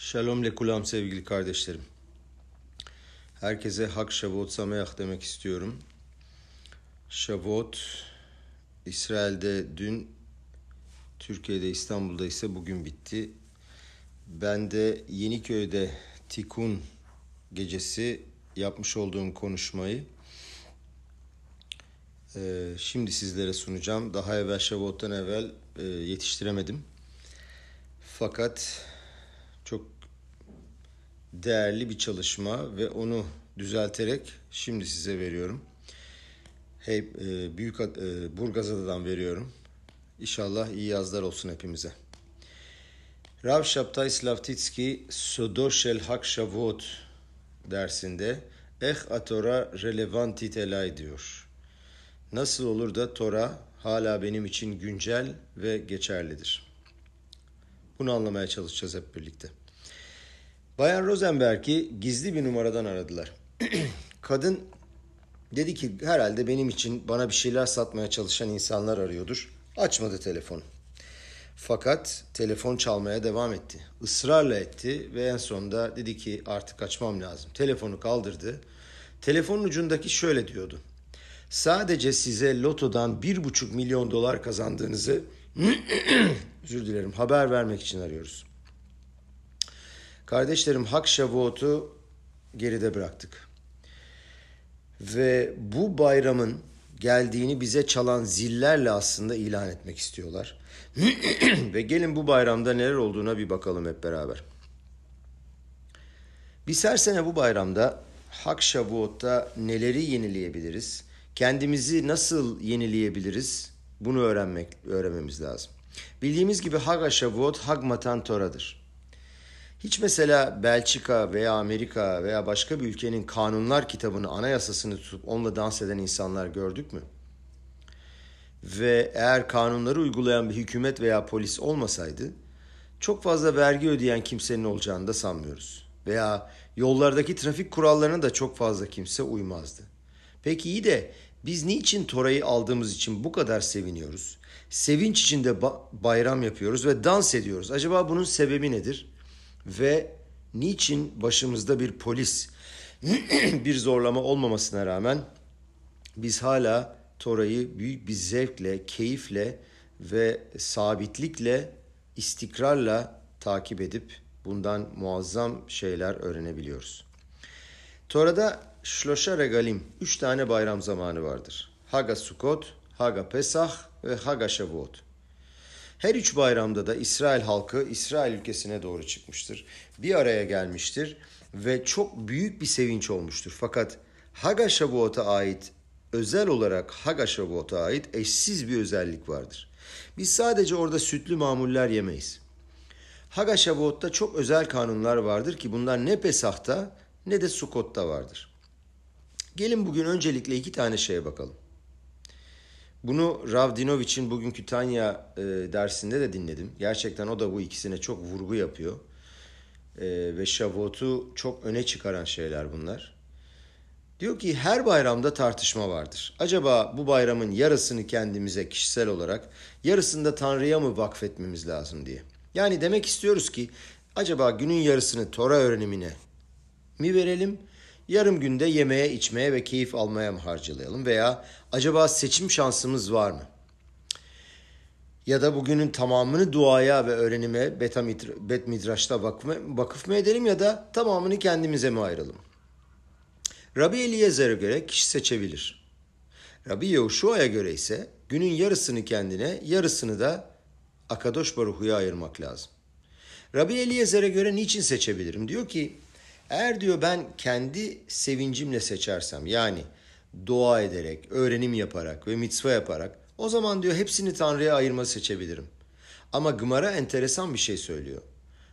Shalom lekulam sevgili kardeşlerim. Herkese Hak Shavuot Sameach demek istiyorum. Shavuot İsrail'de dün, Türkiye'de İstanbul'da ise bugün bitti. Ben de Yeniköy'de Tikun gecesi yapmış olduğum konuşmayı e, şimdi sizlere sunacağım. Daha evvel Shavuot'tan evvel e, yetiştiremedim. Fakat değerli bir çalışma ve onu düzelterek şimdi size veriyorum. Hey, e, büyük e, Burgazada'dan veriyorum. İnşallah iyi yazlar olsun hepimize. Rav Shabtai Slavtitski Sodo Shel Hak Shavuot dersinde Eh Atora Relevantit Elay diyor. Nasıl olur da Tora hala benim için güncel ve geçerlidir. Bunu anlamaya çalışacağız hep birlikte. Bayan Rosenberg'i gizli bir numaradan aradılar. Kadın dedi ki herhalde benim için bana bir şeyler satmaya çalışan insanlar arıyordur. Açmadı telefonu. Fakat telefon çalmaya devam etti. Israrla etti ve en sonunda dedi ki artık açmam lazım. Telefonu kaldırdı. Telefonun ucundaki şöyle diyordu. Sadece size lotodan bir buçuk milyon dolar kazandığınızı özür dilerim haber vermek için arıyoruz. Kardeşlerim Hak Şavuot'u geride bıraktık. Ve bu bayramın geldiğini bize çalan zillerle aslında ilan etmek istiyorlar. Ve gelin bu bayramda neler olduğuna bir bakalım hep beraber. Biz her sene bu bayramda Hak Şavuot'ta neleri yenileyebiliriz? Kendimizi nasıl yenileyebiliriz? Bunu öğrenmek öğrenmemiz lazım. Bildiğimiz gibi Haga Shavuot Hagmatan Tora'dır. Hiç mesela Belçika veya Amerika veya başka bir ülkenin kanunlar kitabını, anayasasını tutup onunla dans eden insanlar gördük mü? Ve eğer kanunları uygulayan bir hükümet veya polis olmasaydı çok fazla vergi ödeyen kimsenin olacağını da sanmıyoruz. Veya yollardaki trafik kurallarına da çok fazla kimse uymazdı. Peki iyi de biz niçin Tora'yı aldığımız için bu kadar seviniyoruz? Sevinç içinde bayram yapıyoruz ve dans ediyoruz. Acaba bunun sebebi nedir? Ve niçin başımızda bir polis, bir zorlama olmamasına rağmen biz hala Tora'yı büyük bir zevkle, keyifle ve sabitlikle, istikrarla takip edip bundan muazzam şeyler öğrenebiliyoruz. Tora'da Şloşa Regalim, üç tane bayram zamanı vardır. Haga Sukot, Haga Pesach ve Haga Shavuot. Her üç bayramda da İsrail halkı İsrail ülkesine doğru çıkmıştır. Bir araya gelmiştir ve çok büyük bir sevinç olmuştur. Fakat Haga Shavuot'a ait özel olarak Haga Shavuot'a ait eşsiz bir özellik vardır. Biz sadece orada sütlü mamuller yemeyiz. Haga Shavuot'ta çok özel kanunlar vardır ki bunlar ne Pesah'ta ne de Sukot'ta vardır. Gelin bugün öncelikle iki tane şeye bakalım. Bunu Rav Dinovic'in bugünkü Tanya e, dersinde de dinledim. Gerçekten o da bu ikisine çok vurgu yapıyor. E, ve Shavuot'u çok öne çıkaran şeyler bunlar. Diyor ki her bayramda tartışma vardır. Acaba bu bayramın yarısını kendimize kişisel olarak, yarısını da Tanrı'ya mı vakfetmemiz lazım diye. Yani demek istiyoruz ki acaba günün yarısını Tora öğrenimine mi verelim yarım günde yemeye, içmeye ve keyif almaya mı harcalayalım? Veya acaba seçim şansımız var mı? Ya da bugünün tamamını duaya ve öğrenime Bet Midraş'ta vakıf mı edelim ya da tamamını kendimize mi ayıralım? Rabbi Eliezer'e göre kişi seçebilir. Rabbi Yehuşua'ya göre ise günün yarısını kendine, yarısını da Akadosh Baruhu'ya ayırmak lazım. Rabbi Eliezer'e göre niçin seçebilirim? Diyor ki eğer diyor ben kendi sevincimle seçersem yani dua ederek, öğrenim yaparak ve mitzva yaparak o zaman diyor hepsini Tanrı'ya ayırma seçebilirim. Ama Gımara enteresan bir şey söylüyor.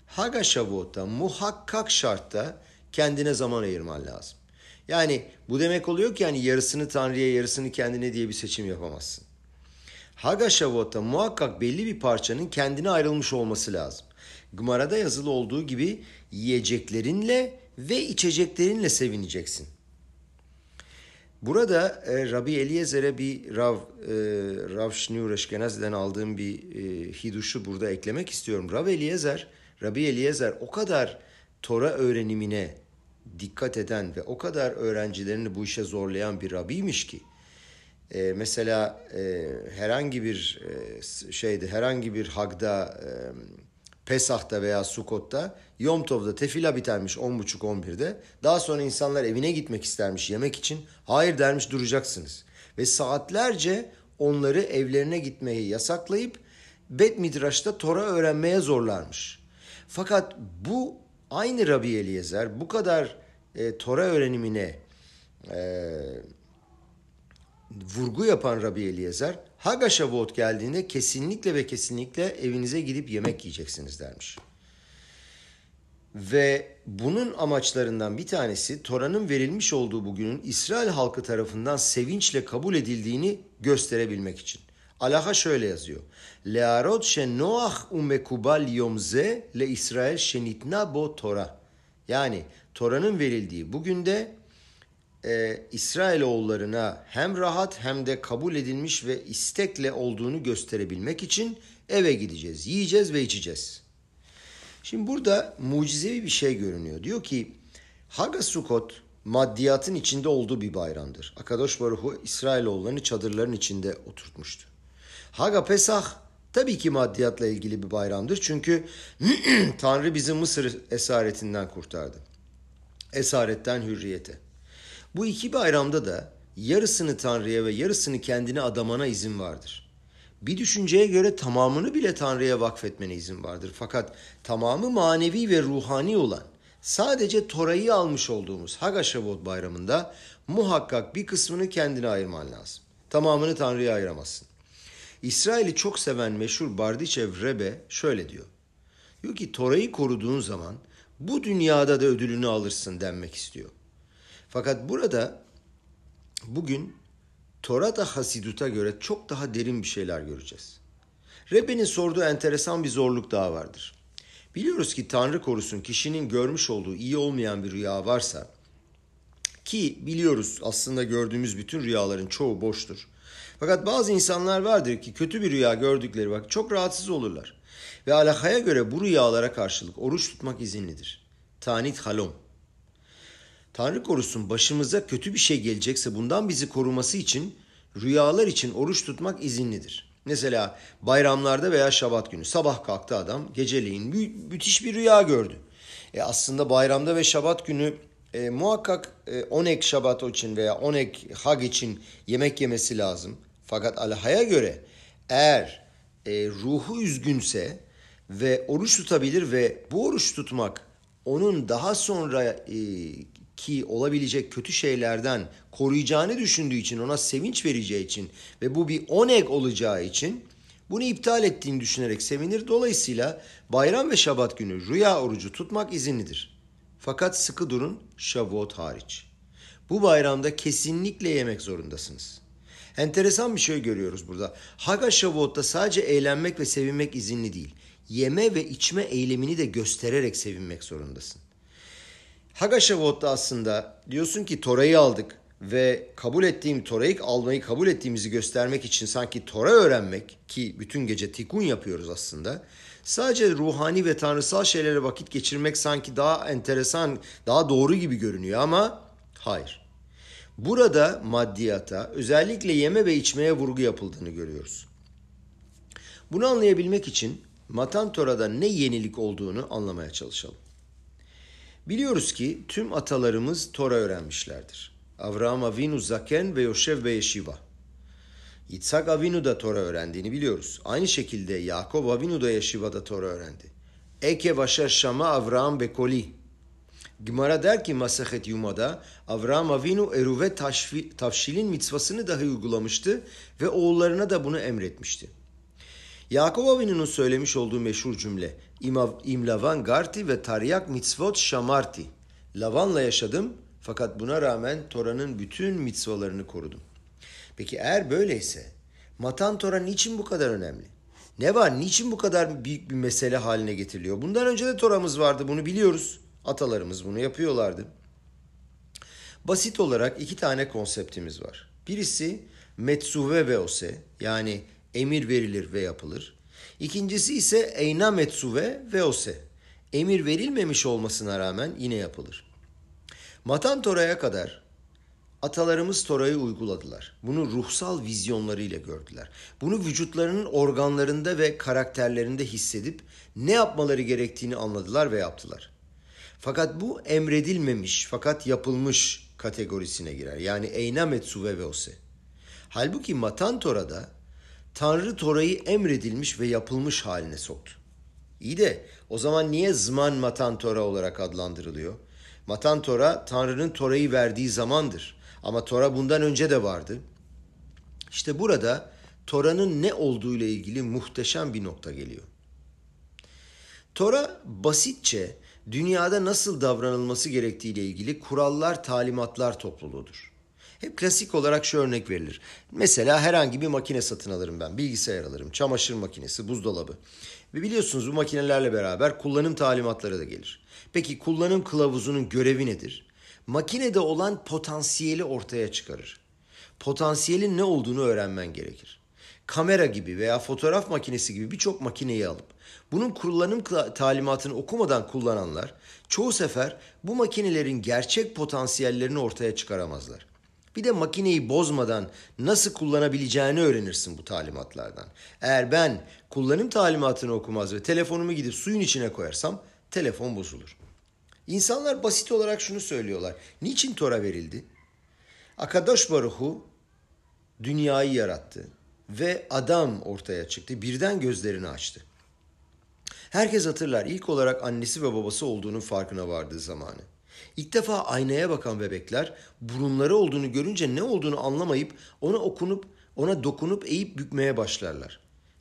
Haga Shavuot'ta muhakkak şartta kendine zaman ayırman lazım. Yani bu demek oluyor ki yani yarısını Tanrı'ya yarısını kendine diye bir seçim yapamazsın. Haga Shavuot'ta muhakkak belli bir parçanın kendine ayrılmış olması lazım. Gımara'da yazılı olduğu gibi yiyeceklerinle ve içeceklerinle sevineceksin. Burada e, Rabbi Eliezer'e bir Rav, e, Rav Shneur Eşkenazi'den aldığım bir e, hiduşu burada eklemek istiyorum. Rav Eliezer, Rabbi Eliezer o kadar Tora öğrenimine dikkat eden ve o kadar öğrencilerini bu işe zorlayan bir Rabiymiş ki e, mesela e, herhangi bir e, şeyde herhangi bir hagda e, Pesah'ta veya Sukot'ta Yom Tov'da tefila bitermiş 10.30-11'de. Daha sonra insanlar evine gitmek istermiş yemek için. Hayır dermiş duracaksınız. Ve saatlerce onları evlerine gitmeyi yasaklayıp Bet Midraş'ta Tora öğrenmeye zorlarmış. Fakat bu aynı Rabbi Eliezer bu kadar e, Tora öğrenimine e, vurgu yapan Rabbi Eliezer Haga Shavuot geldiğinde kesinlikle ve kesinlikle evinize gidip yemek yiyeceksiniz dermiş. Ve bunun amaçlarından bir tanesi Tora'nın verilmiş olduğu bugünün İsrail halkı tarafından sevinçle kabul edildiğini gösterebilmek için. Alaha şöyle yazıyor. Learot she noach umekubal yomze le İsrail şenitna bo Tora. Yani Tora'nın verildiği bugün de e, İsrailoğullarına hem rahat hem de kabul edilmiş ve istekle olduğunu gösterebilmek için eve gideceğiz, yiyeceğiz ve içeceğiz. Şimdi burada mucizevi bir şey görünüyor. Diyor ki Haga Sukot maddiyatın içinde olduğu bir bayramdır. Akadosh Baruhu İsrailoğullarını çadırların içinde oturtmuştu. Haga Pesah tabii ki maddiyatla ilgili bir bayramdır. Çünkü Tanrı bizi Mısır esaretinden kurtardı. Esaretten hürriyete. Bu iki bayramda da yarısını Tanrı'ya ve yarısını kendine adamana izin vardır. Bir düşünceye göre tamamını bile Tanrı'ya vakfetmene izin vardır. Fakat tamamı manevi ve ruhani olan sadece Tora'yı almış olduğumuz Hagashavot bayramında muhakkak bir kısmını kendine ayırman lazım. Tamamını Tanrı'ya ayıramazsın. İsrail'i çok seven meşhur Bardiçev Rebe şöyle diyor. Diyor ki Tora'yı koruduğun zaman bu dünyada da ödülünü alırsın denmek istiyor. Fakat burada bugün Tora'da Hasidut'a göre çok daha derin bir şeyler göreceğiz. Rebbe'nin sorduğu enteresan bir zorluk daha vardır. Biliyoruz ki Tanrı korusun kişinin görmüş olduğu iyi olmayan bir rüya varsa ki biliyoruz aslında gördüğümüz bütün rüyaların çoğu boştur. Fakat bazı insanlar vardır ki kötü bir rüya gördükleri vakit çok rahatsız olurlar. Ve alakaya göre bu rüyalara karşılık oruç tutmak izinlidir. Tanit halom. Tanrı korusun başımıza kötü bir şey gelecekse bundan bizi koruması için rüyalar için oruç tutmak izinlidir. Mesela bayramlarda veya şabat günü sabah kalktı adam geceleyin mü- müthiş bir rüya gördü. E aslında bayramda ve şabat günü e, muhakkak e, onek şabat için veya onek hag için yemek yemesi lazım. Fakat Allah'a göre eğer e, ruhu üzgünse ve oruç tutabilir ve bu oruç tutmak onun daha sonra e, ki olabilecek kötü şeylerden koruyacağını düşündüğü için ona sevinç vereceği için ve bu bir oneg olacağı için bunu iptal ettiğini düşünerek sevinir. Dolayısıyla bayram ve şabat günü rüya orucu tutmak izinlidir. Fakat sıkı durun şavuot hariç. Bu bayramda kesinlikle yemek zorundasınız. Enteresan bir şey görüyoruz burada. Haga Şavuot'ta sadece eğlenmek ve sevinmek izinli değil. Yeme ve içme eylemini de göstererek sevinmek zorundasın. Haga Şavuot'ta aslında diyorsun ki Tora'yı aldık ve kabul ettiğim Tora'yı almayı kabul ettiğimizi göstermek için sanki Tora öğrenmek ki bütün gece tikun yapıyoruz aslında. Sadece ruhani ve tanrısal şeylere vakit geçirmek sanki daha enteresan, daha doğru gibi görünüyor ama hayır. Burada maddiyata özellikle yeme ve içmeye vurgu yapıldığını görüyoruz. Bunu anlayabilmek için Matan Tora'da ne yenilik olduğunu anlamaya çalışalım. Biliyoruz ki tüm atalarımız Tora öğrenmişlerdir. Avraham Avinu Zaken ve Yoshev ve Yeshiva. Yitzhak Avinu da Tora öğrendiğini biliyoruz. Aynı şekilde Yaakov Avinu da Yeshiva'da Tora öğrendi. Eke Vaşer Şama Avraham Bekoli. Gimara der ki Masahet Yuma'da Avraham Avinu Eruve Tavşil'in mitzvasını dahi uygulamıştı ve oğullarına da bunu emretmişti. Yaakov Avinu'nun söylemiş olduğu meşhur cümle İm Lavan Garti ve Taryak Mitzvot Şamarti. Lavan'la yaşadım fakat buna rağmen Tora'nın bütün mitzvalarını korudum. Peki eğer böyleyse Matan Tora niçin bu kadar önemli? Ne var? Niçin bu kadar büyük bir mesele haline getiriliyor? Bundan önce de Tora'mız vardı bunu biliyoruz. Atalarımız bunu yapıyorlardı. Basit olarak iki tane konseptimiz var. Birisi metsuve ve ose yani emir verilir ve yapılır. İkincisi ise eyna metsuve ve ose. emir verilmemiş olmasına rağmen yine yapılır. Matan Tora'ya kadar atalarımız Tora'yı uyguladılar. Bunu ruhsal vizyonlarıyla gördüler. Bunu vücutlarının organlarında ve karakterlerinde hissedip ne yapmaları gerektiğini anladılar ve yaptılar. Fakat bu emredilmemiş fakat yapılmış kategorisine girer. Yani eynamet suve veose. Halbuki Matan Tora'da Tanrı Tora'yı emredilmiş ve yapılmış haline soktu. İyi de o zaman niye Zman Matan Tora olarak adlandırılıyor? Matan Tora Tanrı'nın Tora'yı verdiği zamandır. Ama Tora bundan önce de vardı. İşte burada Tora'nın ne olduğu ile ilgili muhteşem bir nokta geliyor. Tora basitçe dünyada nasıl davranılması gerektiği ile ilgili kurallar, talimatlar topluluğudur. Hep klasik olarak şu örnek verilir. Mesela herhangi bir makine satın alırım ben. Bilgisayar alırım, çamaşır makinesi, buzdolabı. Ve biliyorsunuz bu makinelerle beraber kullanım talimatları da gelir. Peki kullanım kılavuzunun görevi nedir? Makinede olan potansiyeli ortaya çıkarır. Potansiyelin ne olduğunu öğrenmen gerekir. Kamera gibi veya fotoğraf makinesi gibi birçok makineyi alıp bunun kullanım talimatını okumadan kullananlar çoğu sefer bu makinelerin gerçek potansiyellerini ortaya çıkaramazlar. Bir de makineyi bozmadan nasıl kullanabileceğini öğrenirsin bu talimatlardan. Eğer ben kullanım talimatını okumaz ve telefonumu gidip suyun içine koyarsam telefon bozulur. İnsanlar basit olarak şunu söylüyorlar. Niçin Tora verildi? Akadosh Baruhu dünyayı yarattı ve adam ortaya çıktı. Birden gözlerini açtı. Herkes hatırlar ilk olarak annesi ve babası olduğunun farkına vardığı zamanı. İlk defa aynaya bakan bebekler burunları olduğunu görünce ne olduğunu anlamayıp ona okunup ona dokunup eğip bükmeye başlarlar.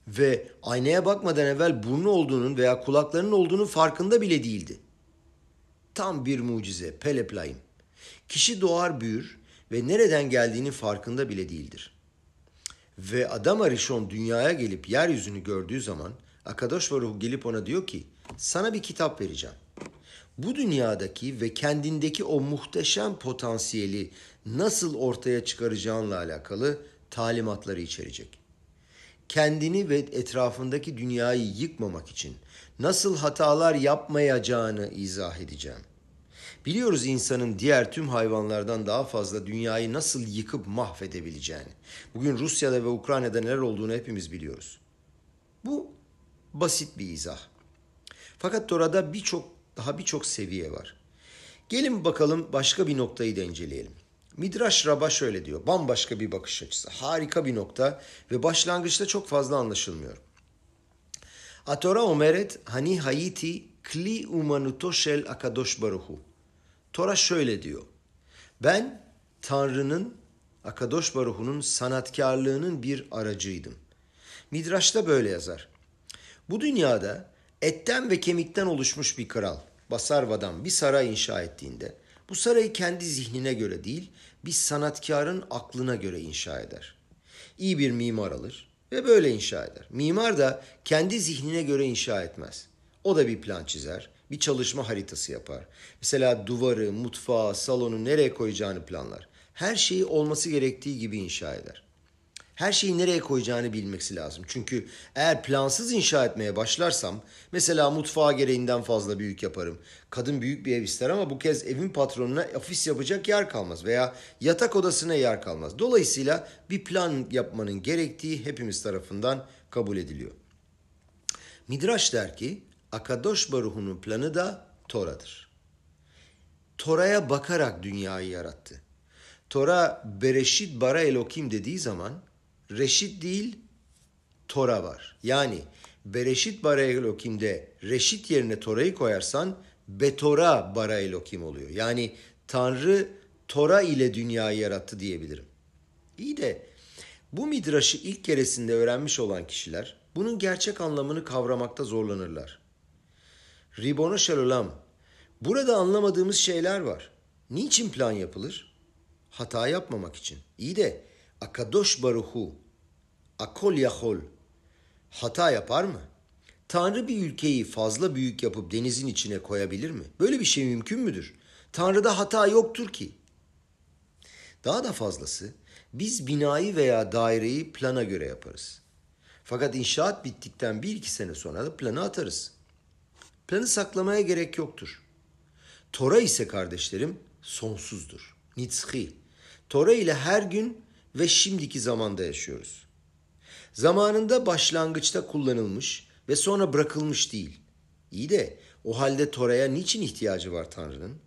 Ve aynaya bakmadan evvel burnu olduğunun veya kulaklarının olduğunun farkında bile değildi. Tam bir mucize, peleplayım. Kişi doğar büyür ve nereden geldiğinin farkında bile değildir. Ve adam Arishon dünyaya gelip yeryüzünü gördüğü zaman Akadosh Baruch gelip ona diyor ki sana bir kitap vereceğim bu dünyadaki ve kendindeki o muhteşem potansiyeli nasıl ortaya çıkaracağınla alakalı talimatları içerecek. Kendini ve etrafındaki dünyayı yıkmamak için nasıl hatalar yapmayacağını izah edeceğim. Biliyoruz insanın diğer tüm hayvanlardan daha fazla dünyayı nasıl yıkıp mahvedebileceğini. Bugün Rusya'da ve Ukrayna'da neler olduğunu hepimiz biliyoruz. Bu basit bir izah. Fakat Tora'da birçok daha birçok seviye var. Gelin bakalım başka bir noktayı da inceleyelim. Midrash Rab'a şöyle diyor. Bambaşka bir bakış açısı. Harika bir nokta ve başlangıçta çok fazla anlaşılmıyor. Atora omeret hani hayiti kli umanuto shel akadosh baruhu. Tora şöyle diyor. Ben Tanrı'nın Akadosh Baruhu'nun sanatkarlığının bir aracıydım. Midraş'ta böyle yazar. Bu dünyada etten ve kemikten oluşmuş bir kral Basarva'dan bir saray inşa ettiğinde bu sarayı kendi zihnine göre değil bir sanatkarın aklına göre inşa eder. İyi bir mimar alır ve böyle inşa eder. Mimar da kendi zihnine göre inşa etmez. O da bir plan çizer, bir çalışma haritası yapar. Mesela duvarı, mutfağı, salonu nereye koyacağını planlar. Her şeyi olması gerektiği gibi inşa eder her şeyi nereye koyacağını bilmesi lazım. Çünkü eğer plansız inşa etmeye başlarsam mesela mutfağı gereğinden fazla büyük yaparım. Kadın büyük bir ev ister ama bu kez evin patronuna ofis yapacak yer kalmaz veya yatak odasına yer kalmaz. Dolayısıyla bir plan yapmanın gerektiği hepimiz tarafından kabul ediliyor. Midraş der ki Akadosh Baruhu'nun planı da Tora'dır. Tora'ya bakarak dünyayı yarattı. Tora Bereşit bara Elokim dediği zaman reşit değil Tora var. Yani Bereşit bara Elokim'de reşit yerine Tora'yı koyarsan Betora bara Elokim oluyor. Yani Tanrı Tora ile dünyayı yarattı diyebilirim. İyi de bu midraşı ilk keresinde öğrenmiş olan kişiler bunun gerçek anlamını kavramakta zorlanırlar. Ribono Şelolam, burada anlamadığımız şeyler var. Niçin plan yapılır? Hata yapmamak için. İyi de Akadosh Baruhu, Akol Yahol hata yapar mı? Tanrı bir ülkeyi fazla büyük yapıp denizin içine koyabilir mi? Böyle bir şey mümkün müdür? Tanrı'da hata yoktur ki. Daha da fazlası biz binayı veya daireyi plana göre yaparız. Fakat inşaat bittikten bir iki sene sonra da planı atarız. Planı saklamaya gerek yoktur. Tora ise kardeşlerim sonsuzdur. Nitzhi. Tora ile her gün ve şimdiki zamanda yaşıyoruz. Zamanında başlangıçta kullanılmış ve sonra bırakılmış değil. İyi de o halde Tora'ya niçin ihtiyacı var Tanrı'nın?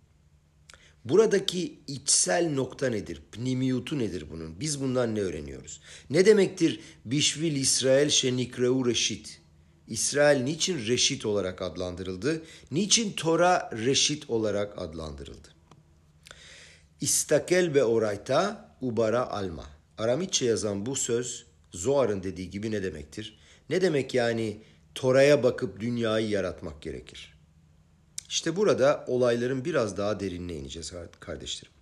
Buradaki içsel nokta nedir? Pnimiyutu nedir bunun? Biz bundan ne öğreniyoruz? Ne demektir Bişvil İsrail şenikreu reşit? İsrail niçin reşit olarak adlandırıldı? Niçin Tora reşit olarak adlandırıldı? İstakel be orayta ubara alma. Aramitçe yazan bu söz Zoar'ın dediği gibi ne demektir? Ne demek yani Tora'ya bakıp dünyayı yaratmak gerekir? İşte burada olayların biraz daha derinine ineceğiz kardeşlerim.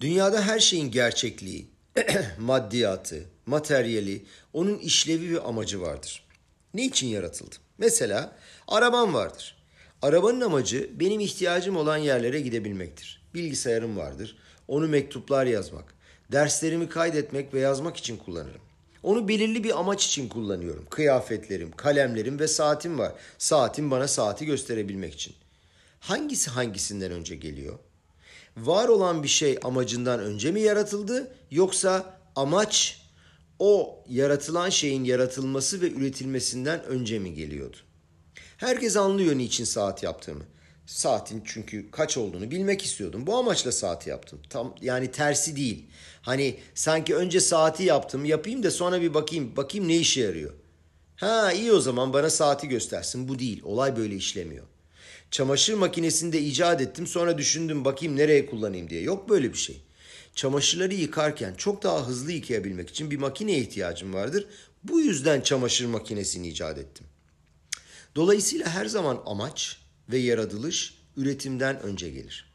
Dünyada her şeyin gerçekliği, maddiyatı, materyali, onun işlevi ve amacı vardır. Ne için yaratıldı? Mesela arabam vardır. Arabanın amacı benim ihtiyacım olan yerlere gidebilmektir. Bilgisayarım vardır. Onu mektuplar yazmak, derslerimi kaydetmek ve yazmak için kullanırım. Onu belirli bir amaç için kullanıyorum. Kıyafetlerim, kalemlerim ve saatim var. Saatim bana saati gösterebilmek için. Hangisi hangisinden önce geliyor? Var olan bir şey amacından önce mi yaratıldı yoksa amaç o yaratılan şeyin yaratılması ve üretilmesinden önce mi geliyordu? Herkes anlıyor niçin saat yaptığımı. Saatin çünkü kaç olduğunu bilmek istiyordum. Bu amaçla saati yaptım. Tam yani tersi değil. Hani sanki önce saati yaptım, yapayım da sonra bir bakayım, bakayım ne işe yarıyor. Ha iyi o zaman bana saati göstersin. Bu değil. Olay böyle işlemiyor. Çamaşır makinesini de icat ettim. Sonra düşündüm bakayım nereye kullanayım diye. Yok böyle bir şey. Çamaşırları yıkarken çok daha hızlı yıkayabilmek için bir makineye ihtiyacım vardır. Bu yüzden çamaşır makinesini icat ettim. Dolayısıyla her zaman amaç ve yaratılış üretimden önce gelir.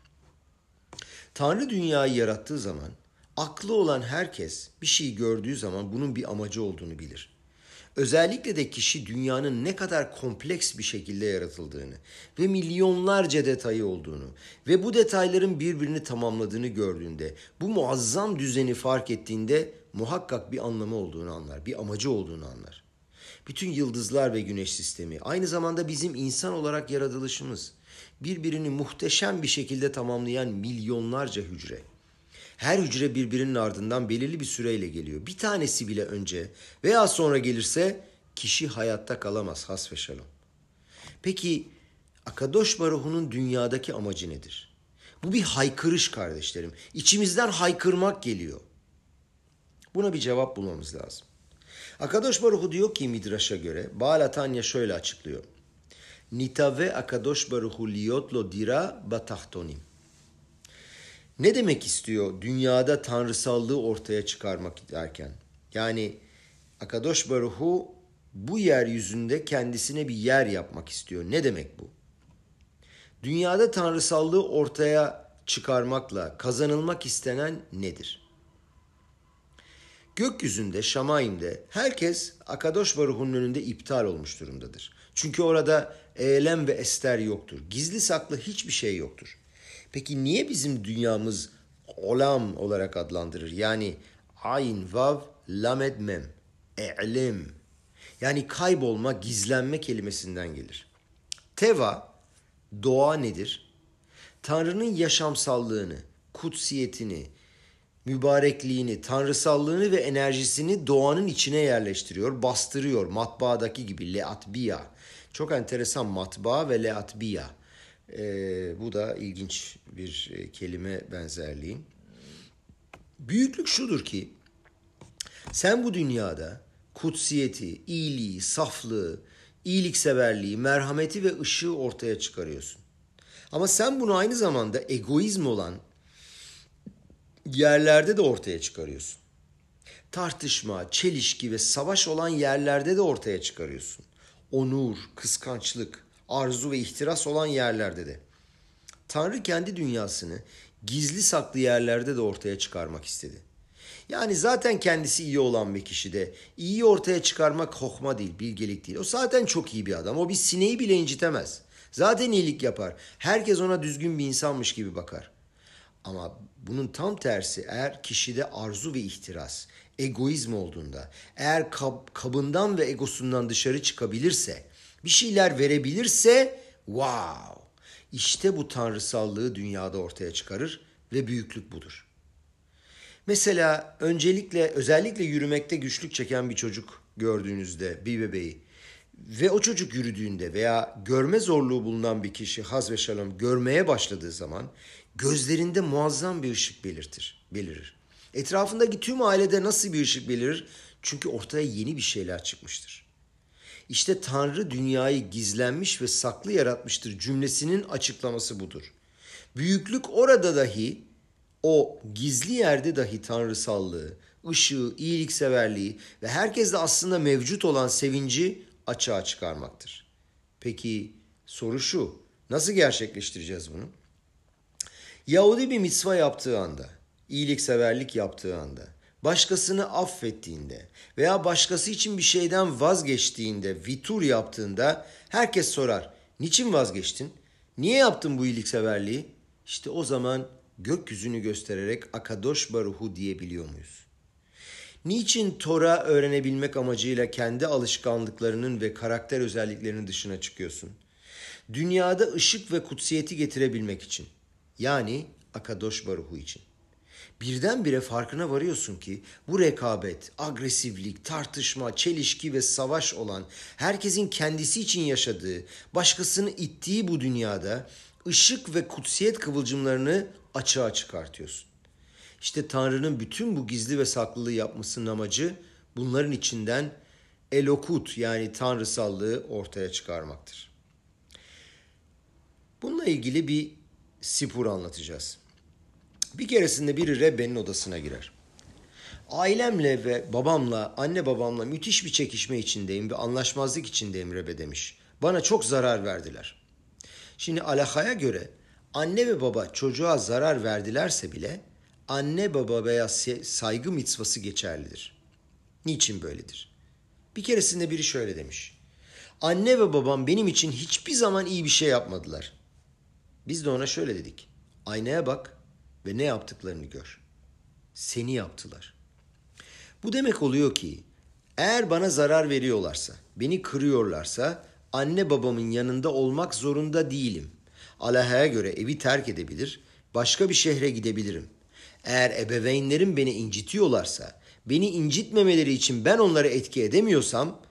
Tanrı dünyayı yarattığı zaman aklı olan herkes bir şey gördüğü zaman bunun bir amacı olduğunu bilir. Özellikle de kişi dünyanın ne kadar kompleks bir şekilde yaratıldığını ve milyonlarca detayı olduğunu ve bu detayların birbirini tamamladığını gördüğünde, bu muazzam düzeni fark ettiğinde muhakkak bir anlamı olduğunu anlar, bir amacı olduğunu anlar. Bütün yıldızlar ve güneş sistemi aynı zamanda bizim insan olarak yaratılışımız. Birbirini muhteşem bir şekilde tamamlayan milyonlarca hücre. Her hücre birbirinin ardından belirli bir süreyle geliyor. Bir tanesi bile önce veya sonra gelirse kişi hayatta kalamaz has ve şalom. Peki Akadosh Baruhu'nun dünyadaki amacı nedir? Bu bir haykırış kardeşlerim. İçimizden haykırmak geliyor. Buna bir cevap bulmamız lazım. Akadosh Baruhu diyor ki Midraş'a göre, Baal Atanya şöyle açıklıyor. Nitave Akadosh Baruhu liyotlo dira batahtonim. Ne demek istiyor dünyada tanrısallığı ortaya çıkarmak derken? Yani Akadosh Baruhu bu yeryüzünde kendisine bir yer yapmak istiyor. Ne demek bu? Dünyada tanrısallığı ortaya çıkarmakla kazanılmak istenen nedir? Gökyüzünde, Şamayim'de herkes Akadosh Baruhu'nun önünde iptal olmuş durumdadır. Çünkü orada eylem ve ester yoktur. Gizli saklı hiçbir şey yoktur. Peki niye bizim dünyamız olam olarak adlandırır? Yani ayn, vav, lamed, mem. E'lem. Yani kaybolma, gizlenme kelimesinden gelir. Teva, doğa nedir? Tanrı'nın yaşamsallığını, kutsiyetini, mübarekliğini, tanrısallığını ve enerjisini doğanın içine yerleştiriyor, bastırıyor. Matbaadaki gibi leatbiya. Çok enteresan matbaa ve leatbiya. Ee, bu da ilginç bir e, kelime benzerliği. Büyüklük şudur ki sen bu dünyada kutsiyeti, iyiliği, saflığı, iyilikseverliği, merhameti ve ışığı ortaya çıkarıyorsun. Ama sen bunu aynı zamanda egoizm olan yerlerde de ortaya çıkarıyorsun. Tartışma, çelişki ve savaş olan yerlerde de ortaya çıkarıyorsun. Onur, kıskançlık, arzu ve ihtiras olan yerlerde de. Tanrı kendi dünyasını gizli saklı yerlerde de ortaya çıkarmak istedi. Yani zaten kendisi iyi olan bir kişi de iyi ortaya çıkarmak hokma değil, bilgelik değil. O zaten çok iyi bir adam. O bir sineği bile incitemez. Zaten iyilik yapar. Herkes ona düzgün bir insanmış gibi bakar. Ama bunun tam tersi eğer kişide arzu ve ihtiras, egoizm olduğunda, eğer kab, kabından ve egosundan dışarı çıkabilirse, Bir şeyler verebilirse wow! İşte bu tanrısallığı dünyada ortaya çıkarır ve büyüklük budur. Mesela öncelikle özellikle yürümekte güçlük çeken bir çocuk gördüğünüzde bir bebeği ve o çocuk yürüdüğünde veya görme zorluğu bulunan bir kişi haz ve şalom görmeye başladığı zaman gözlerinde muazzam bir ışık belirtir, belirir. Etrafındaki tüm ailede nasıl bir ışık belirir? Çünkü ortaya yeni bir şeyler çıkmıştır. İşte Tanrı dünyayı gizlenmiş ve saklı yaratmıştır cümlesinin açıklaması budur. Büyüklük orada dahi o gizli yerde dahi tanrısallığı, ışığı, iyilikseverliği ve herkeste aslında mevcut olan sevinci açığa çıkarmaktır. Peki soru şu, nasıl gerçekleştireceğiz bunu? Yahudi bir mitzva yaptığı anda, iyilikseverlik yaptığı anda, başkasını affettiğinde veya başkası için bir şeyden vazgeçtiğinde, vitur yaptığında herkes sorar. Niçin vazgeçtin? Niye yaptın bu iyilikseverliği? İşte o zaman gökyüzünü göstererek Akadosh Baruhu diyebiliyor muyuz? Niçin Tora öğrenebilmek amacıyla kendi alışkanlıklarının ve karakter özelliklerinin dışına çıkıyorsun? Dünyada ışık ve kutsiyeti getirebilmek için. Yani Akadosh Baruhu için. Birdenbire farkına varıyorsun ki bu rekabet, agresiflik, tartışma, çelişki ve savaş olan herkesin kendisi için yaşadığı, başkasını ittiği bu dünyada ışık ve kutsiyet kıvılcımlarını açığa çıkartıyorsun. İşte Tanrı'nın bütün bu gizli ve saklılığı yapmasının amacı bunların içinden elokut yani tanrısallığı ortaya çıkarmaktır. Bununla ilgili bir sipur anlatacağız. Bir keresinde biri Rebbe'nin odasına girer. Ailemle ve babamla, anne babamla müthiş bir çekişme içindeyim ve anlaşmazlık içindeyim Rebbe demiş. Bana çok zarar verdiler. Şimdi alakaya göre anne ve baba çocuğa zarar verdilerse bile anne baba veya saygı mitvası geçerlidir. Niçin böyledir? Bir keresinde biri şöyle demiş. Anne ve babam benim için hiçbir zaman iyi bir şey yapmadılar. Biz de ona şöyle dedik. Aynaya bak ve ne yaptıklarını gör. Seni yaptılar. Bu demek oluyor ki eğer bana zarar veriyorlarsa, beni kırıyorlarsa anne babamın yanında olmak zorunda değilim. Alaha'ya göre evi terk edebilir, başka bir şehre gidebilirim. Eğer ebeveynlerim beni incitiyorlarsa, beni incitmemeleri için ben onları etki edemiyorsam,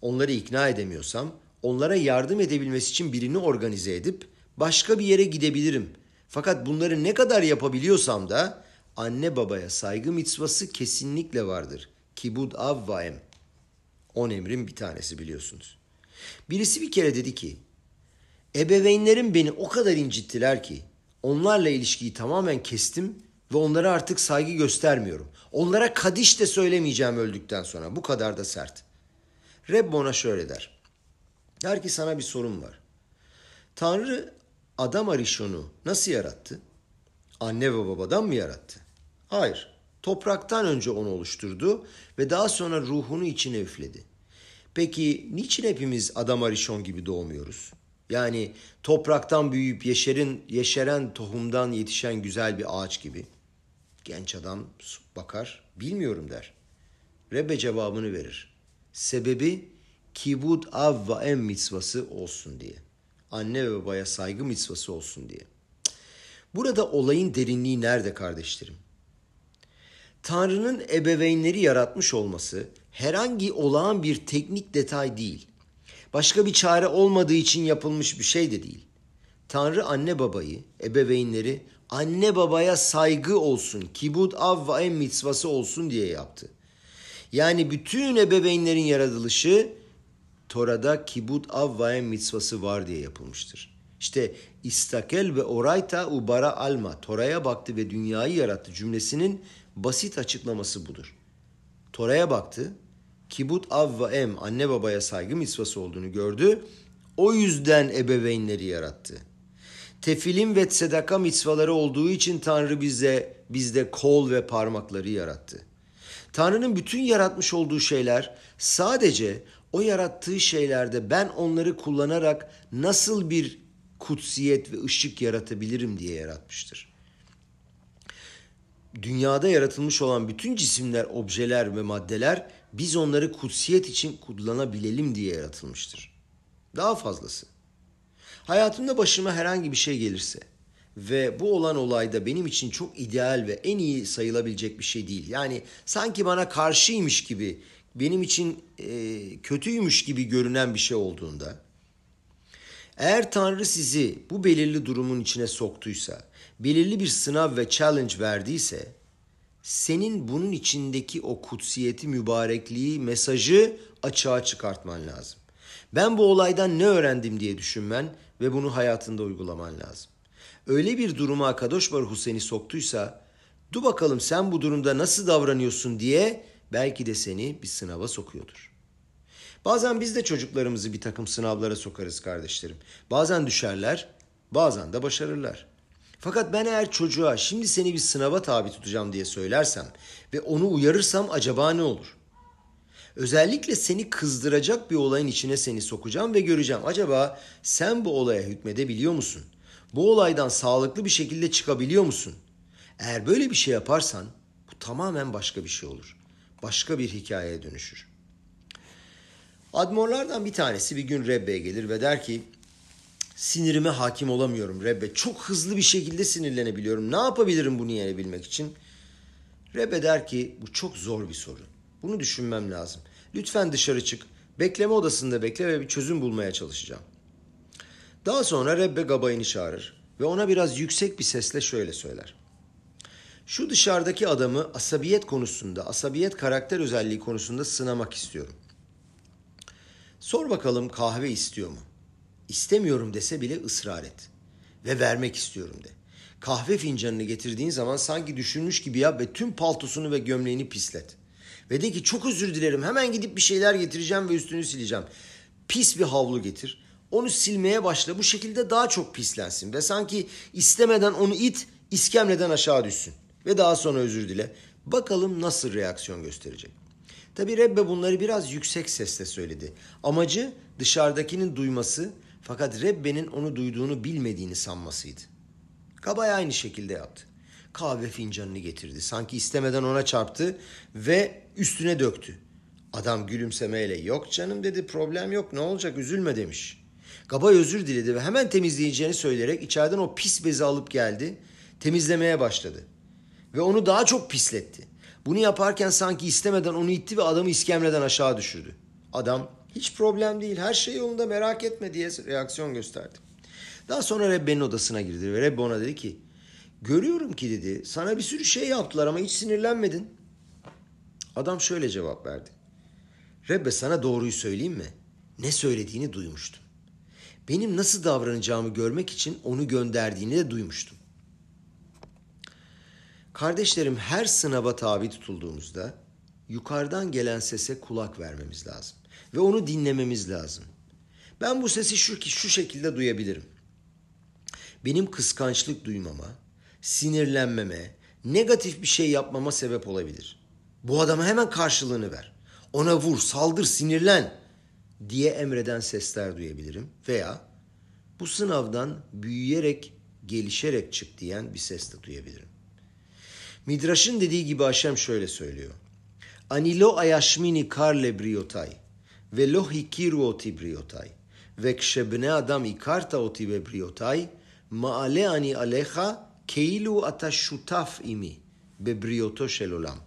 onları ikna edemiyorsam, onlara yardım edebilmesi için birini organize edip başka bir yere gidebilirim. Fakat bunları ne kadar yapabiliyorsam da anne babaya saygı mitzvası kesinlikle vardır. Kibud av vaem. On emrin bir tanesi biliyorsunuz. Birisi bir kere dedi ki, ebeveynlerim beni o kadar incittiler ki onlarla ilişkiyi tamamen kestim ve onlara artık saygı göstermiyorum. Onlara kadiş de söylemeyeceğim öldükten sonra. Bu kadar da sert. Reb ona şöyle der. Der ki sana bir sorun var. Tanrı Adam Arishon'u nasıl yarattı? Anne ve babadan mı yarattı? Hayır. Topraktan önce onu oluşturdu ve daha sonra ruhunu içine üfledi. Peki niçin hepimiz Adam Arishon gibi doğmuyoruz? Yani topraktan büyüyüp yeşerin, yeşeren tohumdan yetişen güzel bir ağaç gibi. Genç adam bakar, bilmiyorum der. Rebbe cevabını verir. Sebebi kibud av ve em mitzvası olsun diye. Anne ve babaya saygı mitzvası olsun diye. Burada olayın derinliği nerede kardeşlerim? Tanrı'nın ebeveynleri yaratmış olması herhangi olağan bir teknik detay değil. Başka bir çare olmadığı için yapılmış bir şey de değil. Tanrı anne babayı, ebeveynleri anne babaya saygı olsun, kibud av ve em mitzvası olsun diye yaptı. Yani bütün ebeveynlerin yaratılışı Tora'da kibud av ve em mitzvası var diye yapılmıştır. İşte istakel ve orayta ubara alma, Tora'ya baktı ve dünyayı yarattı cümlesinin basit açıklaması budur. Tora'ya baktı, kibud av ve em, anne babaya saygı mitzvası olduğunu gördü, o yüzden ebeveynleri yarattı. Tefilim ve sedaka mitzvaları olduğu için Tanrı bize bizde kol ve parmakları yarattı. Tanrı'nın bütün yaratmış olduğu şeyler sadece o yarattığı şeylerde ben onları kullanarak nasıl bir kutsiyet ve ışık yaratabilirim diye yaratmıştır. Dünyada yaratılmış olan bütün cisimler, objeler ve maddeler biz onları kutsiyet için kullanabilelim diye yaratılmıştır. Daha fazlası. Hayatımda başıma herhangi bir şey gelirse ve bu olan olayda benim için çok ideal ve en iyi sayılabilecek bir şey değil. Yani sanki bana karşıymış gibi, benim için e, kötüymüş gibi görünen bir şey olduğunda eğer Tanrı sizi bu belirli durumun içine soktuysa, belirli bir sınav ve challenge verdiyse, senin bunun içindeki o kutsiyeti, mübarekliği, mesajı açığa çıkartman lazım. Ben bu olaydan ne öğrendim diye düşünmen ve bunu hayatında uygulaman lazım. Öyle bir duruma Kadosh Baruhu seni soktuysa, dur bakalım sen bu durumda nasıl davranıyorsun diye belki de seni bir sınava sokuyordur. Bazen biz de çocuklarımızı bir takım sınavlara sokarız kardeşlerim. Bazen düşerler, bazen de başarırlar. Fakat ben eğer çocuğa şimdi seni bir sınava tabi tutacağım diye söylersem ve onu uyarırsam acaba ne olur? Özellikle seni kızdıracak bir olayın içine seni sokacağım ve göreceğim. Acaba sen bu olaya hükmedebiliyor musun? Bu olaydan sağlıklı bir şekilde çıkabiliyor musun? Eğer böyle bir şey yaparsan bu tamamen başka bir şey olur. Başka bir hikayeye dönüşür. Admorlardan bir tanesi bir gün Rebbe'ye gelir ve der ki sinirime hakim olamıyorum Rebbe. Çok hızlı bir şekilde sinirlenebiliyorum. Ne yapabilirim bunu yenebilmek için? Rebbe der ki bu çok zor bir soru. Bunu düşünmem lazım. Lütfen dışarı çık. Bekleme odasında bekle ve bir çözüm bulmaya çalışacağım. Daha sonra Rebbe Gabay'ını çağırır ve ona biraz yüksek bir sesle şöyle söyler. Şu dışarıdaki adamı asabiyet konusunda, asabiyet karakter özelliği konusunda sınamak istiyorum. Sor bakalım kahve istiyor mu? İstemiyorum dese bile ısrar et. Ve vermek istiyorum de. Kahve fincanını getirdiğin zaman sanki düşünmüş gibi yap ve tüm paltosunu ve gömleğini pislet. Ve de ki çok özür dilerim hemen gidip bir şeyler getireceğim ve üstünü sileceğim. Pis bir havlu getir. Onu silmeye başla bu şekilde daha çok pislensin. Ve sanki istemeden onu it iskemleden aşağı düşsün. Ve daha sonra özür dile. Bakalım nasıl reaksiyon gösterecek. Tabi Rebbe bunları biraz yüksek sesle söyledi. Amacı dışarıdakinin duyması fakat Rebbe'nin onu duyduğunu bilmediğini sanmasıydı. Kabay aynı şekilde yaptı. Kahve fincanını getirdi. Sanki istemeden ona çarptı ve üstüne döktü. Adam gülümsemeyle yok canım dedi problem yok ne olacak üzülme demiş. Gabay özür diledi ve hemen temizleyeceğini söyleyerek içeriden o pis bezi alıp geldi. Temizlemeye başladı. Ve onu daha çok pisletti. Bunu yaparken sanki istemeden onu itti ve adamı iskemleden aşağı düşürdü. Adam hiç problem değil her şey yolunda merak etme diye reaksiyon gösterdi. Daha sonra Rebbe'nin odasına girdi ve Rebbe ona dedi ki görüyorum ki dedi sana bir sürü şey yaptılar ama hiç sinirlenmedin. Adam şöyle cevap verdi. Rebbe sana doğruyu söyleyeyim mi? Ne söylediğini duymuştum. Benim nasıl davranacağımı görmek için onu gönderdiğini de duymuştum. Kardeşlerim her sınava tabi tutulduğumuzda yukarıdan gelen sese kulak vermemiz lazım ve onu dinlememiz lazım. Ben bu sesi şu, şu şekilde duyabilirim. Benim kıskançlık duymama, sinirlenmeme, negatif bir şey yapmama sebep olabilir. Bu adama hemen karşılığını ver. Ona vur, saldır, sinirlen diye emreden sesler duyabilirim. Veya bu sınavdan büyüyerek, gelişerek çık diyen bir ses de duyabilirim. Midraş'ın dediği gibi Haşem şöyle söylüyor. Anilo ayashmini karle briotay ve lo hikiru oti briotay ve kşebne adam ikarta oti ve briotay maale ani aleha keilu ata şutaf imi be brioto şelolam.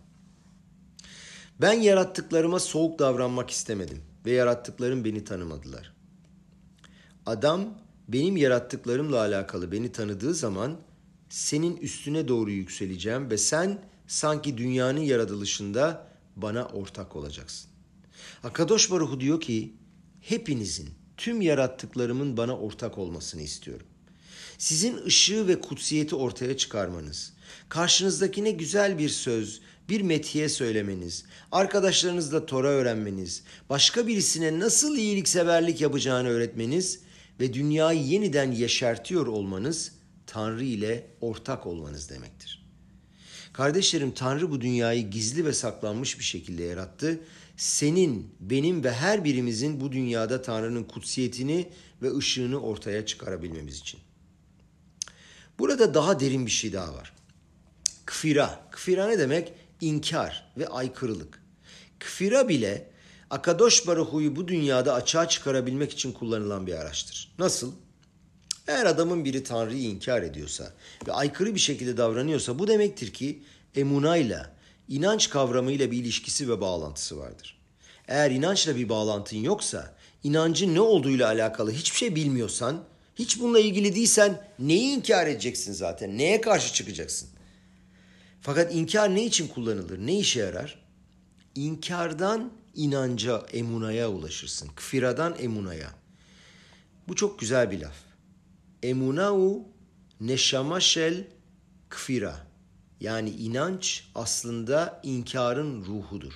Ben yarattıklarıma soğuk davranmak istemedim ve yarattıklarım beni tanımadılar. Adam benim yarattıklarımla alakalı beni tanıdığı zaman senin üstüne doğru yükseleceğim ve sen sanki dünyanın yaratılışında bana ortak olacaksın. Akadosh Baruhu diyor ki hepinizin tüm yarattıklarımın bana ortak olmasını istiyorum. Sizin ışığı ve kutsiyeti ortaya çıkarmanız, karşınızdakine güzel bir söz, bir metiye söylemeniz, arkadaşlarınızla Tora öğrenmeniz, başka birisine nasıl iyilikseverlik yapacağını öğretmeniz ve dünyayı yeniden yeşertiyor olmanız Tanrı ile ortak olmanız demektir. Kardeşlerim Tanrı bu dünyayı gizli ve saklanmış bir şekilde yarattı. Senin, benim ve her birimizin bu dünyada Tanrı'nın kutsiyetini ve ışığını ortaya çıkarabilmemiz için. Burada daha derin bir şey daha var. Kfira. Kfira ne demek? İnkar ve aykırılık. Kfira bile Akadosh Baruhu'yu bu dünyada açığa çıkarabilmek için kullanılan bir araçtır. Nasıl? Eğer adamın biri Tanrı'yı inkar ediyorsa ve aykırı bir şekilde davranıyorsa bu demektir ki emunayla, inanç kavramıyla bir ilişkisi ve bağlantısı vardır. Eğer inançla bir bağlantın yoksa, inancın ne olduğuyla alakalı hiçbir şey bilmiyorsan, hiç bununla ilgili değilsen neyi inkar edeceksin zaten? Neye karşı çıkacaksın? Fakat inkar ne için kullanılır? Ne işe yarar? İnkardan inanca, emunaya ulaşırsın. Kfiradan emunaya. Bu çok güzel bir laf. Emunau neşama şel kfira. Yani inanç aslında inkarın ruhudur.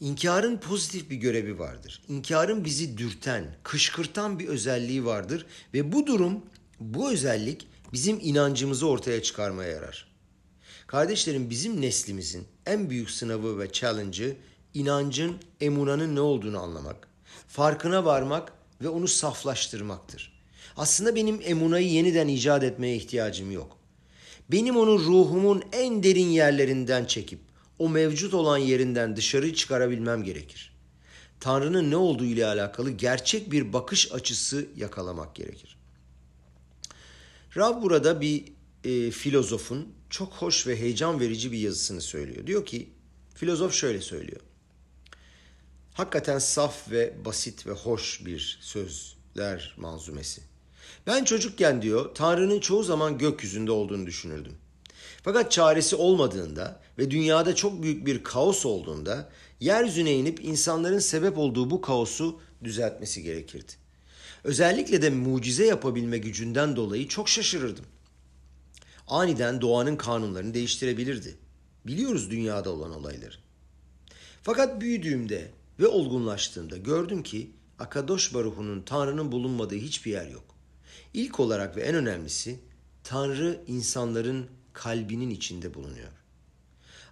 İnkarın pozitif bir görevi vardır. İnkarın bizi dürten, kışkırtan bir özelliği vardır ve bu durum, bu özellik bizim inancımızı ortaya çıkarmaya yarar. Kardeşlerim bizim neslimizin en büyük sınavı ve challenge'ı inancın, emunanın ne olduğunu anlamak, farkına varmak ve onu saflaştırmaktır. Aslında benim emunayı yeniden icat etmeye ihtiyacım yok. Benim onu ruhumun en derin yerlerinden çekip o mevcut olan yerinden dışarı çıkarabilmem gerekir. Tanrı'nın ne olduğu ile alakalı gerçek bir bakış açısı yakalamak gerekir. Rav burada bir e, filozofun çok hoş ve heyecan verici bir yazısını söylüyor. Diyor ki, filozof şöyle söylüyor. Hakikaten saf ve basit ve hoş bir sözler manzumesi. Ben çocukken diyor Tanrı'nın çoğu zaman gökyüzünde olduğunu düşünürdüm. Fakat çaresi olmadığında ve dünyada çok büyük bir kaos olduğunda yeryüzüne inip insanların sebep olduğu bu kaosu düzeltmesi gerekirdi. Özellikle de mucize yapabilme gücünden dolayı çok şaşırırdım. Aniden doğanın kanunlarını değiştirebilirdi. Biliyoruz dünyada olan olayları. Fakat büyüdüğümde ve olgunlaştığımda gördüm ki Akadosh Baruhu'nun Tanrı'nın bulunmadığı hiçbir yer yok. İlk olarak ve en önemlisi Tanrı insanların kalbinin içinde bulunuyor.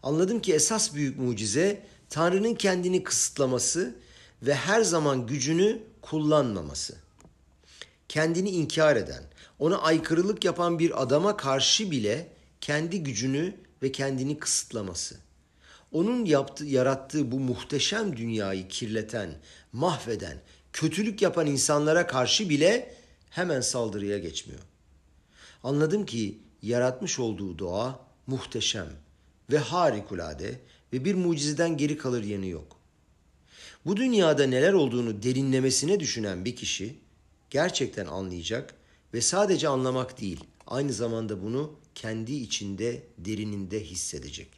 Anladım ki esas büyük mucize Tanrı'nın kendini kısıtlaması ve her zaman gücünü kullanmaması. Kendini inkar eden, ona aykırılık yapan bir adama karşı bile kendi gücünü ve kendini kısıtlaması. Onun yaptığı, yarattığı bu muhteşem dünyayı kirleten, mahveden, kötülük yapan insanlara karşı bile hemen saldırıya geçmiyor. Anladım ki yaratmış olduğu doğa muhteşem ve harikulade ve bir mucizeden geri kalır yanı yok. Bu dünyada neler olduğunu derinlemesine düşünen bir kişi gerçekten anlayacak ve sadece anlamak değil, aynı zamanda bunu kendi içinde, derininde hissedecek.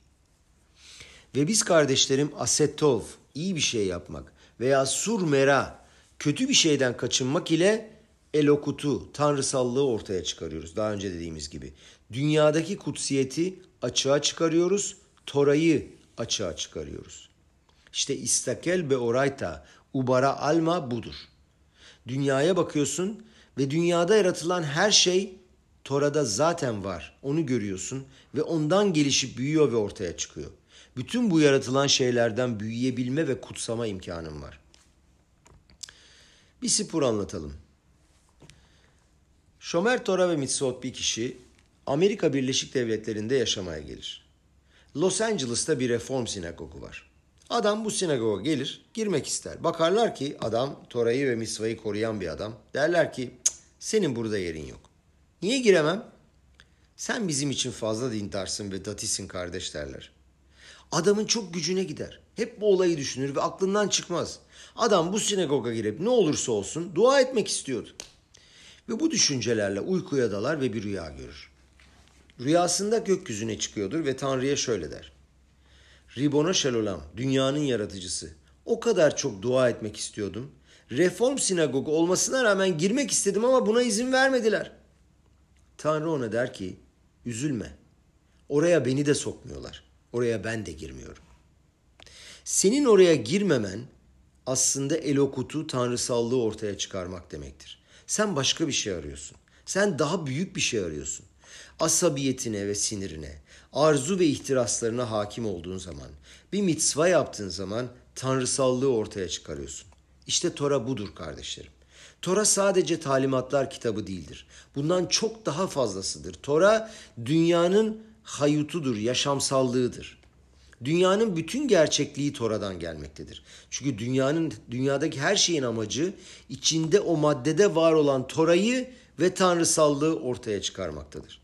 Ve biz kardeşlerim asetov, iyi bir şey yapmak veya surmera, kötü bir şeyden kaçınmak ile elokutu, tanrısallığı ortaya çıkarıyoruz. Daha önce dediğimiz gibi. Dünyadaki kutsiyeti açığa çıkarıyoruz, Tora'yı açığa çıkarıyoruz. İşte istakel be orayta, ubara alma budur. Dünyaya bakıyorsun ve dünyada yaratılan her şey Tora'da zaten var. Onu görüyorsun ve ondan gelişip büyüyor ve ortaya çıkıyor. Bütün bu yaratılan şeylerden büyüyebilme ve kutsama imkanım var. Bir spor anlatalım. Şomer Tora ve Mitzvot bir kişi Amerika Birleşik Devletleri'nde yaşamaya gelir. Los Angeles'ta bir reform sinagogu var. Adam bu sinagoga gelir, girmek ister. Bakarlar ki adam Tora'yı ve Misva'yı koruyan bir adam. Derler ki senin burada yerin yok. Niye giremem? Sen bizim için fazla dintarsın ve datisin kardeş derler. Adamın çok gücüne gider. Hep bu olayı düşünür ve aklından çıkmaz. Adam bu sinagoga girip ne olursa olsun dua etmek istiyordu. Ve bu düşüncelerle uykuya dalar ve bir rüya görür. Rüyasında gökyüzüne çıkıyordur ve Tanrı'ya şöyle der. Ribona Şelolam, dünyanın yaratıcısı. O kadar çok dua etmek istiyordum. Reform sinagogu olmasına rağmen girmek istedim ama buna izin vermediler. Tanrı ona der ki, üzülme. Oraya beni de sokmuyorlar. Oraya ben de girmiyorum. Senin oraya girmemen aslında elokutu, tanrısallığı ortaya çıkarmak demektir. Sen başka bir şey arıyorsun. Sen daha büyük bir şey arıyorsun. Asabiyetine ve sinirine, arzu ve ihtiraslarına hakim olduğun zaman, bir mitzva yaptığın zaman tanrısallığı ortaya çıkarıyorsun. İşte Tora budur kardeşlerim. Tora sadece talimatlar kitabı değildir. Bundan çok daha fazlasıdır. Tora dünyanın hayutudur, yaşamsallığıdır. Dünyanın bütün gerçekliği Tora'dan gelmektedir. Çünkü dünyanın dünyadaki her şeyin amacı içinde o maddede var olan Tora'yı ve tanrısallığı ortaya çıkarmaktadır.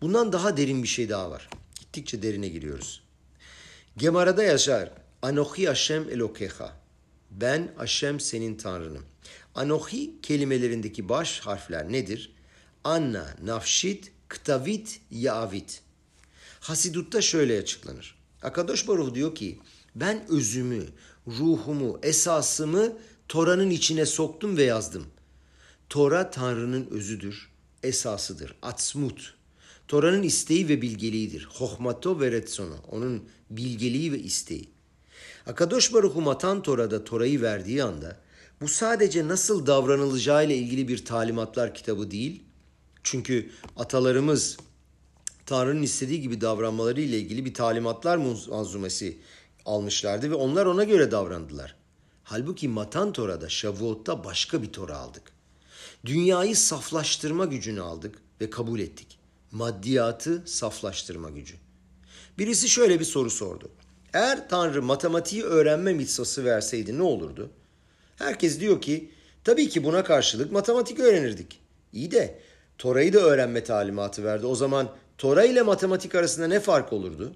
Bundan daha derin bir şey daha var. Gittikçe derine giriyoruz. Gemara'da yaşar. Anohi Hashem Elokecha. Ben Hashem senin tanrınım. Anohi kelimelerindeki baş harfler nedir? Anna, Nafşit, Ktavit, Yavit. Hasidut'ta şöyle açıklanır. Akadosh Baruch diyor ki ben özümü, ruhumu, esasımı Tora'nın içine soktum ve yazdım. Tora Tanrı'nın özüdür, esasıdır. Atsmut. Tora'nın isteği ve bilgeliğidir. Hohmato ve retsono. Onun bilgeliği ve isteği. Akadosh Baruch'u Matan Tora'da Tora'yı verdiği anda bu sadece nasıl davranılacağı ile ilgili bir talimatlar kitabı değil. Çünkü atalarımız Tanrı'nın istediği gibi davranmaları ile ilgili bir talimatlar manzumesi almışlardı ve onlar ona göre davrandılar. Halbuki Matan Tora'da, Shavuot'ta başka bir Tora aldık. Dünyayı saflaştırma gücünü aldık ve kabul ettik. Maddiyatı saflaştırma gücü. Birisi şöyle bir soru sordu. Eğer Tanrı matematiği öğrenme mitsası verseydi ne olurdu? Herkes diyor ki tabii ki buna karşılık matematik öğrenirdik. İyi de Tora'yı da öğrenme talimatı verdi. O zaman Tora ile matematik arasında ne fark olurdu?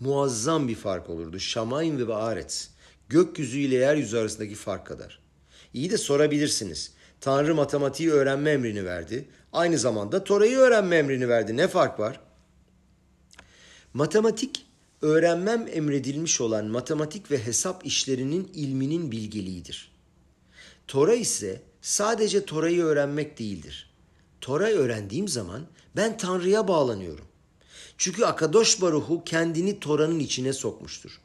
Muazzam bir fark olurdu. Şamayim ve Baaretz. Gökyüzü ile yeryüzü arasındaki fark kadar. İyi de sorabilirsiniz. Tanrı matematiği öğrenme emrini verdi. Aynı zamanda Tora'yı öğrenme emrini verdi. Ne fark var? Matematik, öğrenmem emredilmiş olan matematik ve hesap işlerinin ilminin bilgeliğidir. Tora ise sadece Tora'yı öğrenmek değildir. Tora'yı öğrendiğim zaman ben Tanrı'ya bağlanıyorum. Çünkü Akadosh Baruhu kendini Tora'nın içine sokmuştur.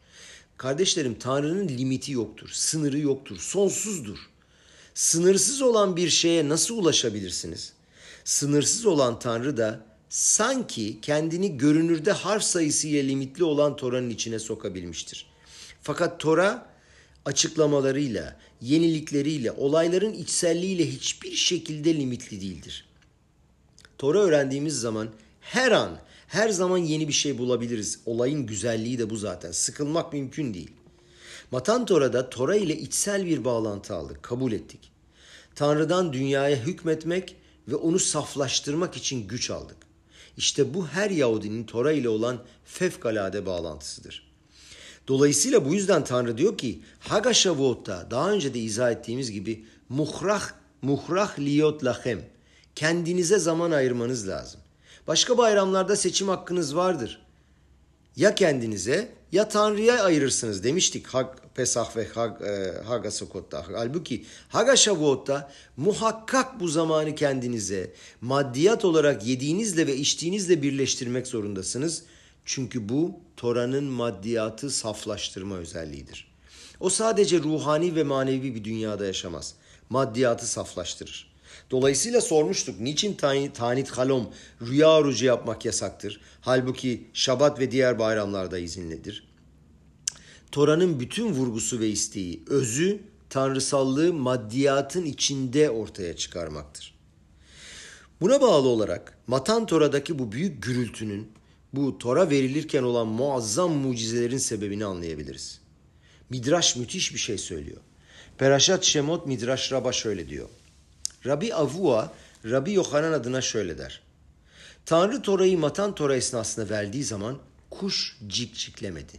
Kardeşlerim Tanrı'nın limiti yoktur, sınırı yoktur, sonsuzdur. Sınırsız olan bir şeye nasıl ulaşabilirsiniz? Sınırsız olan Tanrı da sanki kendini görünürde harf sayısıyla limitli olan Tora'nın içine sokabilmiştir. Fakat Tora açıklamalarıyla, yenilikleriyle, olayların içselliğiyle hiçbir şekilde limitli değildir. Tora öğrendiğimiz zaman her an, her zaman yeni bir şey bulabiliriz. Olayın güzelliği de bu zaten. Sıkılmak mümkün değil. Matan Tora'da Tora ile içsel bir bağlantı aldık, kabul ettik. Tanrı'dan dünyaya hükmetmek ve onu saflaştırmak için güç aldık. İşte bu her Yahudinin Tora ile olan fevkalade bağlantısıdır. Dolayısıyla bu yüzden Tanrı diyor ki Haga Shavuot'ta daha önce de izah ettiğimiz gibi muhrah muhrah liyot lahem kendinize zaman ayırmanız lazım. Başka bayramlarda seçim hakkınız vardır. Ya kendinize ya Tanrı'ya ayırırsınız demiştik Hag, Pesah ve Hag, e, Haga Sokot'ta. Halbuki Haga Shavuot'ta muhakkak bu zamanı kendinize maddiyat olarak yediğinizle ve içtiğinizle birleştirmek zorundasınız. Çünkü bu Tora'nın maddiyatı saflaştırma özelliğidir. O sadece ruhani ve manevi bir dünyada yaşamaz. Maddiyatı saflaştırır. Dolayısıyla sormuştuk niçin tanit halom rüya orucu yapmak yasaktır? Halbuki şabat ve diğer bayramlarda izinlidir. Tora'nın bütün vurgusu ve isteği, özü, tanrısallığı maddiyatın içinde ortaya çıkarmaktır. Buna bağlı olarak Matan Tora'daki bu büyük gürültünün, bu Tora verilirken olan muazzam mucizelerin sebebini anlayabiliriz. Midraş müthiş bir şey söylüyor. Peraşat Şemot Midraş Rab'a şöyle diyor. Rabbi Avua, Rabbi Yohanan adına şöyle der. Tanrı Tora'yı Matan Tora esnasında verdiği zaman kuş cik ciklemedi.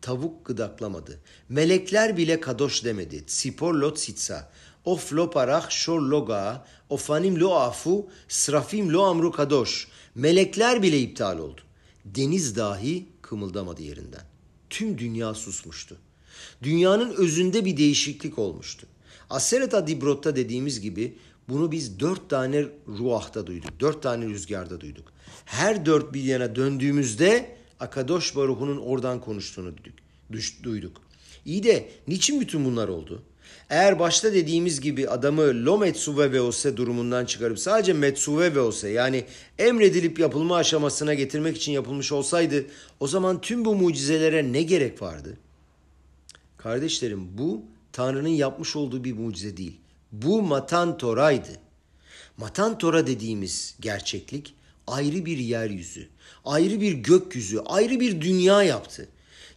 Tavuk gıdaklamadı. Melekler bile kadoş demedi. Sipor lot sitsa. Of lo parach şor loga. Ofanim lo afu. Srafim lo amru kadoş. Melekler bile iptal oldu. Deniz dahi kımıldamadı yerinden. Tüm dünya susmuştu. Dünyanın özünde bir değişiklik olmuştu. Aseret Adibrot'ta dediğimiz gibi bunu biz dört tane ruahta duyduk. Dört tane rüzgarda duyduk. Her dört bir yana döndüğümüzde Akadosh Baruhu'nun oradan konuştuğunu duyduk. İyi de niçin bütün bunlar oldu? Eğer başta dediğimiz gibi adamı lo metsuve ve ose durumundan çıkarıp sadece metsuve ve ose yani emredilip yapılma aşamasına getirmek için yapılmış olsaydı o zaman tüm bu mucizelere ne gerek vardı? Kardeşlerim bu Tanrı'nın yapmış olduğu bir mucize değil. Bu Matan Tora'ydı. Matan Tora dediğimiz gerçeklik ayrı bir yeryüzü, ayrı bir gökyüzü, ayrı bir dünya yaptı.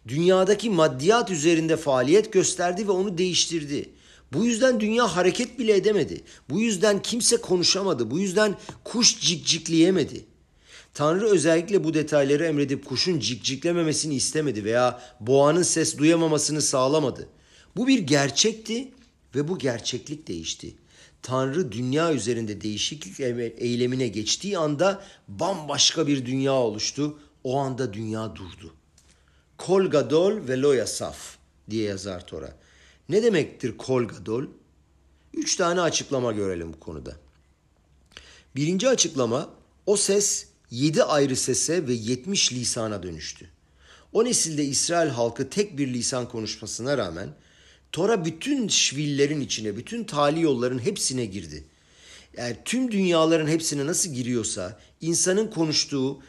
Dünyadaki maddiyat üzerinde faaliyet gösterdi ve onu değiştirdi. Bu yüzden dünya hareket bile edemedi. Bu yüzden kimse konuşamadı. Bu yüzden kuş cikcikleyemedi. Tanrı özellikle bu detayları emredip kuşun cikciklememesini istemedi veya boğanın ses duyamamasını sağlamadı. Bu bir gerçekti ve bu gerçeklik değişti. Tanrı dünya üzerinde değişiklik eylemine geçtiği anda bambaşka bir dünya oluştu. O anda dünya durdu. Kol gadol ve loya saf diye yazar Tora. Ne demektir kol gadol? Üç tane açıklama görelim bu konuda. Birinci açıklama o ses yedi ayrı sese ve yetmiş lisana dönüştü. O nesilde İsrail halkı tek bir lisan konuşmasına rağmen Tora bütün şvillerin içine, bütün tali yolların hepsine girdi. Yani tüm dünyaların hepsine nasıl giriyorsa insanın konuştuğu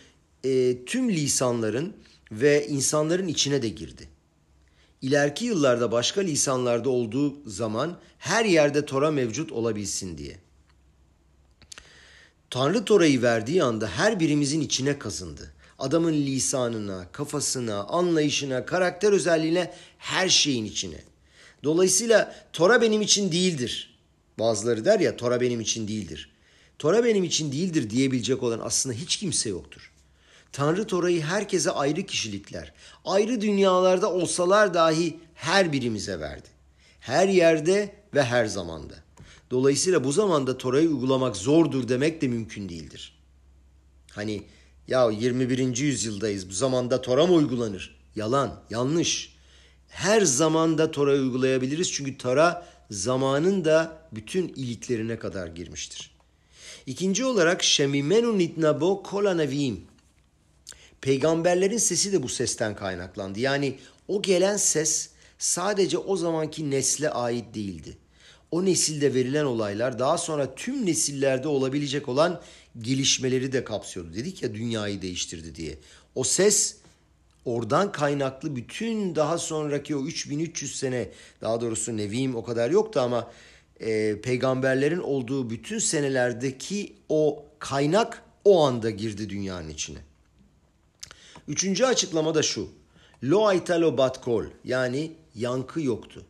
e, tüm lisanların ve insanların içine de girdi. İleriki yıllarda başka lisanlarda olduğu zaman her yerde Tora mevcut olabilsin diye. Tanrı Tora'yı verdiği anda her birimizin içine kazındı. Adamın lisanına, kafasına, anlayışına, karakter özelliğine, her şeyin içine. Dolayısıyla Tora benim için değildir. Bazıları der ya Tora benim için değildir. Tora benim için değildir diyebilecek olan aslında hiç kimse yoktur. Tanrı Tora'yı herkese ayrı kişilikler, ayrı dünyalarda olsalar dahi her birimize verdi. Her yerde ve her zamanda. Dolayısıyla bu zamanda Tora'yı uygulamak zordur demek de mümkün değildir. Hani ya 21. yüzyıldayız bu zamanda Tora mı uygulanır? Yalan, yanlış. Her zamanda Tora'yı uygulayabiliriz çünkü Tora zamanın da bütün iliklerine kadar girmiştir. İkinci olarak Şemimenu nitnabo kola nevim. Peygamberlerin sesi de bu sesten kaynaklandı. Yani o gelen ses sadece o zamanki nesle ait değildi. O nesilde verilen olaylar daha sonra tüm nesillerde olabilecek olan gelişmeleri de kapsıyordu. Dedik ya dünyayı değiştirdi diye. O ses oradan kaynaklı bütün daha sonraki o 3300 sene daha doğrusu Nevim o kadar yoktu ama e, peygamberlerin olduğu bütün senelerdeki o kaynak o anda girdi dünyanın içine. Üçüncü açıklama da şu. Lo aitalo bat kol yani yankı yoktu.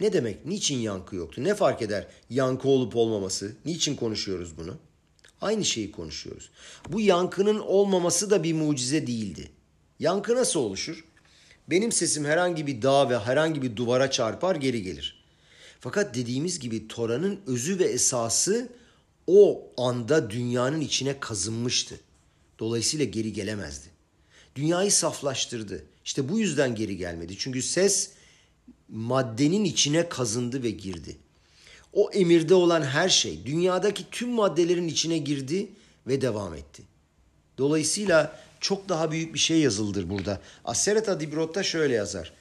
Ne demek? Niçin yankı yoktu? Ne fark eder yankı olup olmaması? Niçin konuşuyoruz bunu? Aynı şeyi konuşuyoruz. Bu yankının olmaması da bir mucize değildi. Yankı nasıl oluşur? Benim sesim herhangi bir dağ ve herhangi bir duvara çarpar geri gelir. Fakat dediğimiz gibi Tora'nın özü ve esası o anda dünyanın içine kazınmıştı. Dolayısıyla geri gelemezdi. Dünyayı saflaştırdı. İşte bu yüzden geri gelmedi. Çünkü ses maddenin içine kazındı ve girdi. O emirde olan her şey dünyadaki tüm maddelerin içine girdi ve devam etti. Dolayısıyla çok daha büyük bir şey yazıldır burada. Aseret Adibrot'ta şöyle yazar.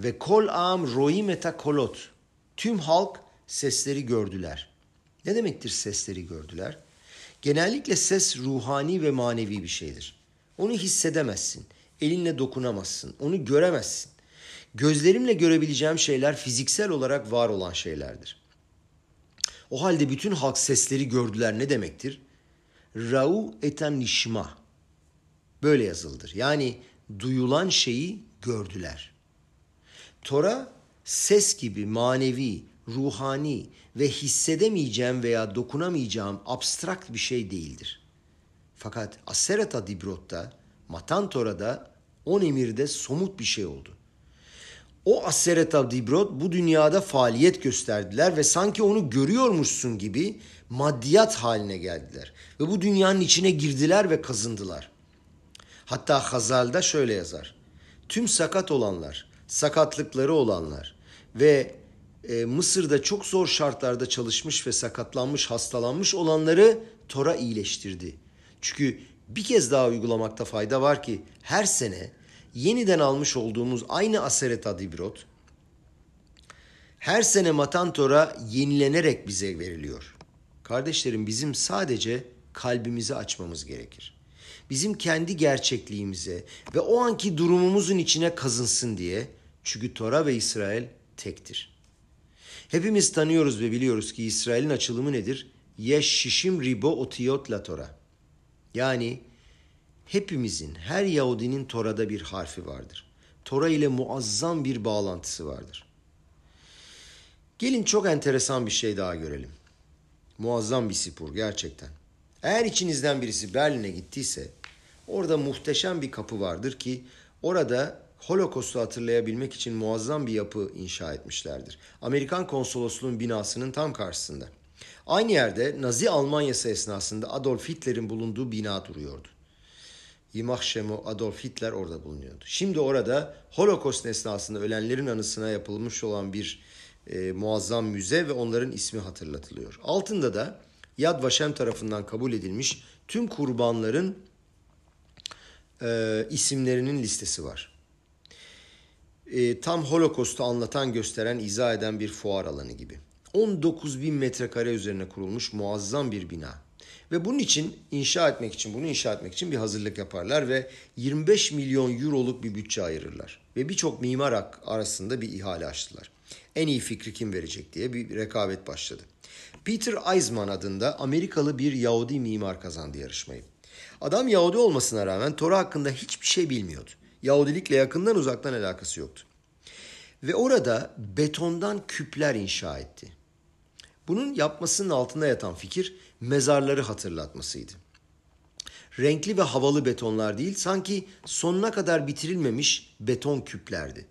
Ve kol am roim eta kolot. Tüm halk sesleri gördüler. Ne demektir sesleri gördüler? Genellikle ses ruhani ve manevi bir şeydir. Onu hissedemezsin. Elinle dokunamazsın. Onu göremezsin. Gözlerimle görebileceğim şeyler fiziksel olarak var olan şeylerdir. O halde bütün halk sesleri gördüler ne demektir? Rau eten nişma. Böyle yazıldır. Yani duyulan şeyi gördüler. Tora ses gibi manevi, ruhani ve hissedemeyeceğim veya dokunamayacağım abstrakt bir şey değildir. Fakat Asereta Dibrot'ta, Matan Tora'da, on emirde somut bir şey oldu. O Asereta Dibrot bu dünyada faaliyet gösterdiler ve sanki onu görüyormuşsun gibi maddiyat haline geldiler. Ve bu dünyanın içine girdiler ve kazındılar. Hatta Hazal'da şöyle yazar. Tüm sakat olanlar, sakatlıkları olanlar ve e, Mısır'da çok zor şartlarda çalışmış ve sakatlanmış, hastalanmış olanları Tora iyileştirdi. Çünkü bir kez daha uygulamakta fayda var ki her sene yeniden almış olduğumuz aynı Aseret Adibrot her sene Matan Tora yenilenerek bize veriliyor. Kardeşlerim bizim sadece kalbimizi açmamız gerekir. Bizim kendi gerçekliğimize ve o anki durumumuzun içine kazınsın diye. Çünkü Tora ve İsrail tektir. Hepimiz tanıyoruz ve biliyoruz ki İsrail'in açılımı nedir? Yeş şişim ribo otiyot la Tora. Yani hepimizin, her Yahudinin Tora'da bir harfi vardır. Tora ile muazzam bir bağlantısı vardır. Gelin çok enteresan bir şey daha görelim. Muazzam bir spor gerçekten. Eğer içinizden birisi Berlin'e gittiyse orada muhteşem bir kapı vardır ki orada Holocaust'u hatırlayabilmek için muazzam bir yapı inşa etmişlerdir. Amerikan konsolosluğun binasının tam karşısında. Aynı yerde Nazi Almanyası esnasında Adolf Hitler'in bulunduğu bina duruyordu. Yimach Şemo Adolf Hitler orada bulunuyordu. Şimdi orada Holocaust esnasında ölenlerin anısına yapılmış olan bir e, muazzam müze ve onların ismi hatırlatılıyor. Altında da Yad Vashem tarafından kabul edilmiş tüm kurbanların e, isimlerinin listesi var. E, tam Holocaust'u anlatan, gösteren, izah eden bir fuar alanı gibi. 19 bin metrekare üzerine kurulmuş muazzam bir bina. Ve bunun için inşa etmek için, bunu inşa etmek için bir hazırlık yaparlar ve 25 milyon euroluk bir bütçe ayırırlar. Ve birçok mimar arasında bir ihale açtılar. En iyi fikri kim verecek diye bir rekabet başladı. Peter Eisman adında Amerikalı bir Yahudi mimar kazandı yarışmayı. Adam Yahudi olmasına rağmen Tora hakkında hiçbir şey bilmiyordu. Yahudilikle yakından uzaktan alakası yoktu. Ve orada betondan küpler inşa etti. Bunun yapmasının altında yatan fikir mezarları hatırlatmasıydı. Renkli ve havalı betonlar değil, sanki sonuna kadar bitirilmemiş beton küplerdi.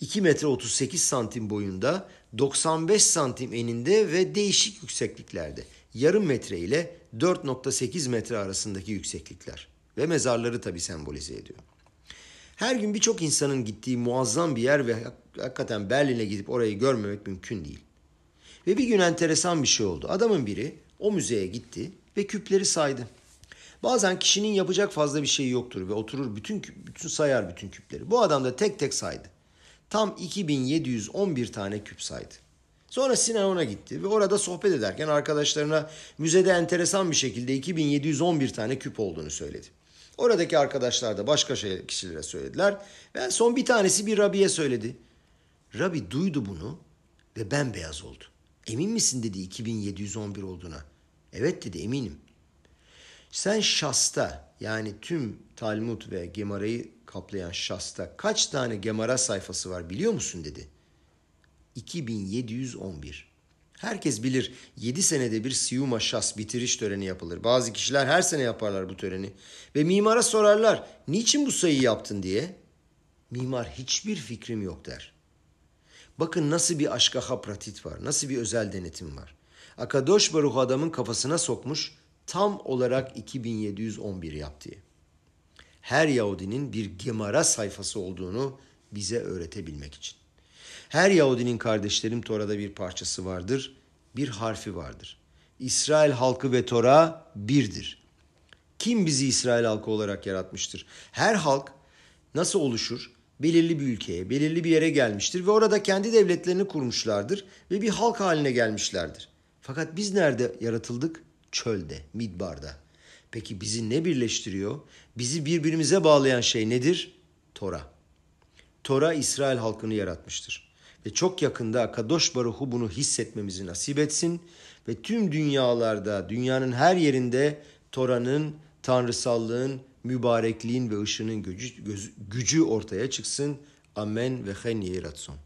2 metre 38 santim boyunda, 95 santim eninde ve değişik yüksekliklerde. Yarım metre ile 4.8 metre arasındaki yükseklikler. Ve mezarları tabi sembolize ediyor. Her gün birçok insanın gittiği muazzam bir yer ve hakikaten Berlin'e gidip orayı görmemek mümkün değil. Ve bir gün enteresan bir şey oldu. Adamın biri o müzeye gitti ve küpleri saydı. Bazen kişinin yapacak fazla bir şey yoktur ve oturur bütün bütün sayar bütün küpleri. Bu adam da tek tek saydı. Tam 2711 tane küp saydı. Sonra Sinan gitti ve orada sohbet ederken arkadaşlarına müzede enteresan bir şekilde 2711 tane küp olduğunu söyledi. Oradaki arkadaşlar da başka şey, kişilere söylediler. Ve son bir tanesi bir Rabi'ye söyledi. Rabi duydu bunu ve bembeyaz oldu. Emin misin dedi 2711 olduğuna. Evet dedi eminim. Sen Şas'ta yani tüm Talmud ve Gemara'yı kaplayan Şas'ta kaç tane Gemara sayfası var biliyor musun dedi. 2711. Herkes bilir 7 senede bir Siyuma Şas bitiriş töreni yapılır. Bazı kişiler her sene yaparlar bu töreni. Ve mimara sorarlar niçin bu sayıyı yaptın diye. Mimar hiçbir fikrim yok der. Bakın nasıl bir aşkaha pratit var, nasıl bir özel denetim var. Akadosh Baruch adamın kafasına sokmuş tam olarak 2711 yap diye. Her Yahudinin bir Gemara sayfası olduğunu bize öğretebilmek için. Her Yahudinin kardeşlerim Tora'da bir parçası vardır, bir harfi vardır. İsrail halkı ve Tora birdir. Kim bizi İsrail halkı olarak yaratmıştır? Her halk nasıl oluşur? Belirli bir ülkeye, belirli bir yere gelmiştir ve orada kendi devletlerini kurmuşlardır ve bir halk haline gelmişlerdir. Fakat biz nerede yaratıldık? Çölde, midbarda. Peki bizi ne birleştiriyor? Bizi birbirimize bağlayan şey nedir? Tora. Tora İsrail halkını yaratmıştır. Ve çok yakında Kadosh Baruhu bunu hissetmemizi nasip etsin ve tüm dünyalarda, dünyanın her yerinde Tora'nın, tanrısallığın, mübarekliğin ve ışının gücü, gücü ortaya çıksın. Amen ve hen yeratson.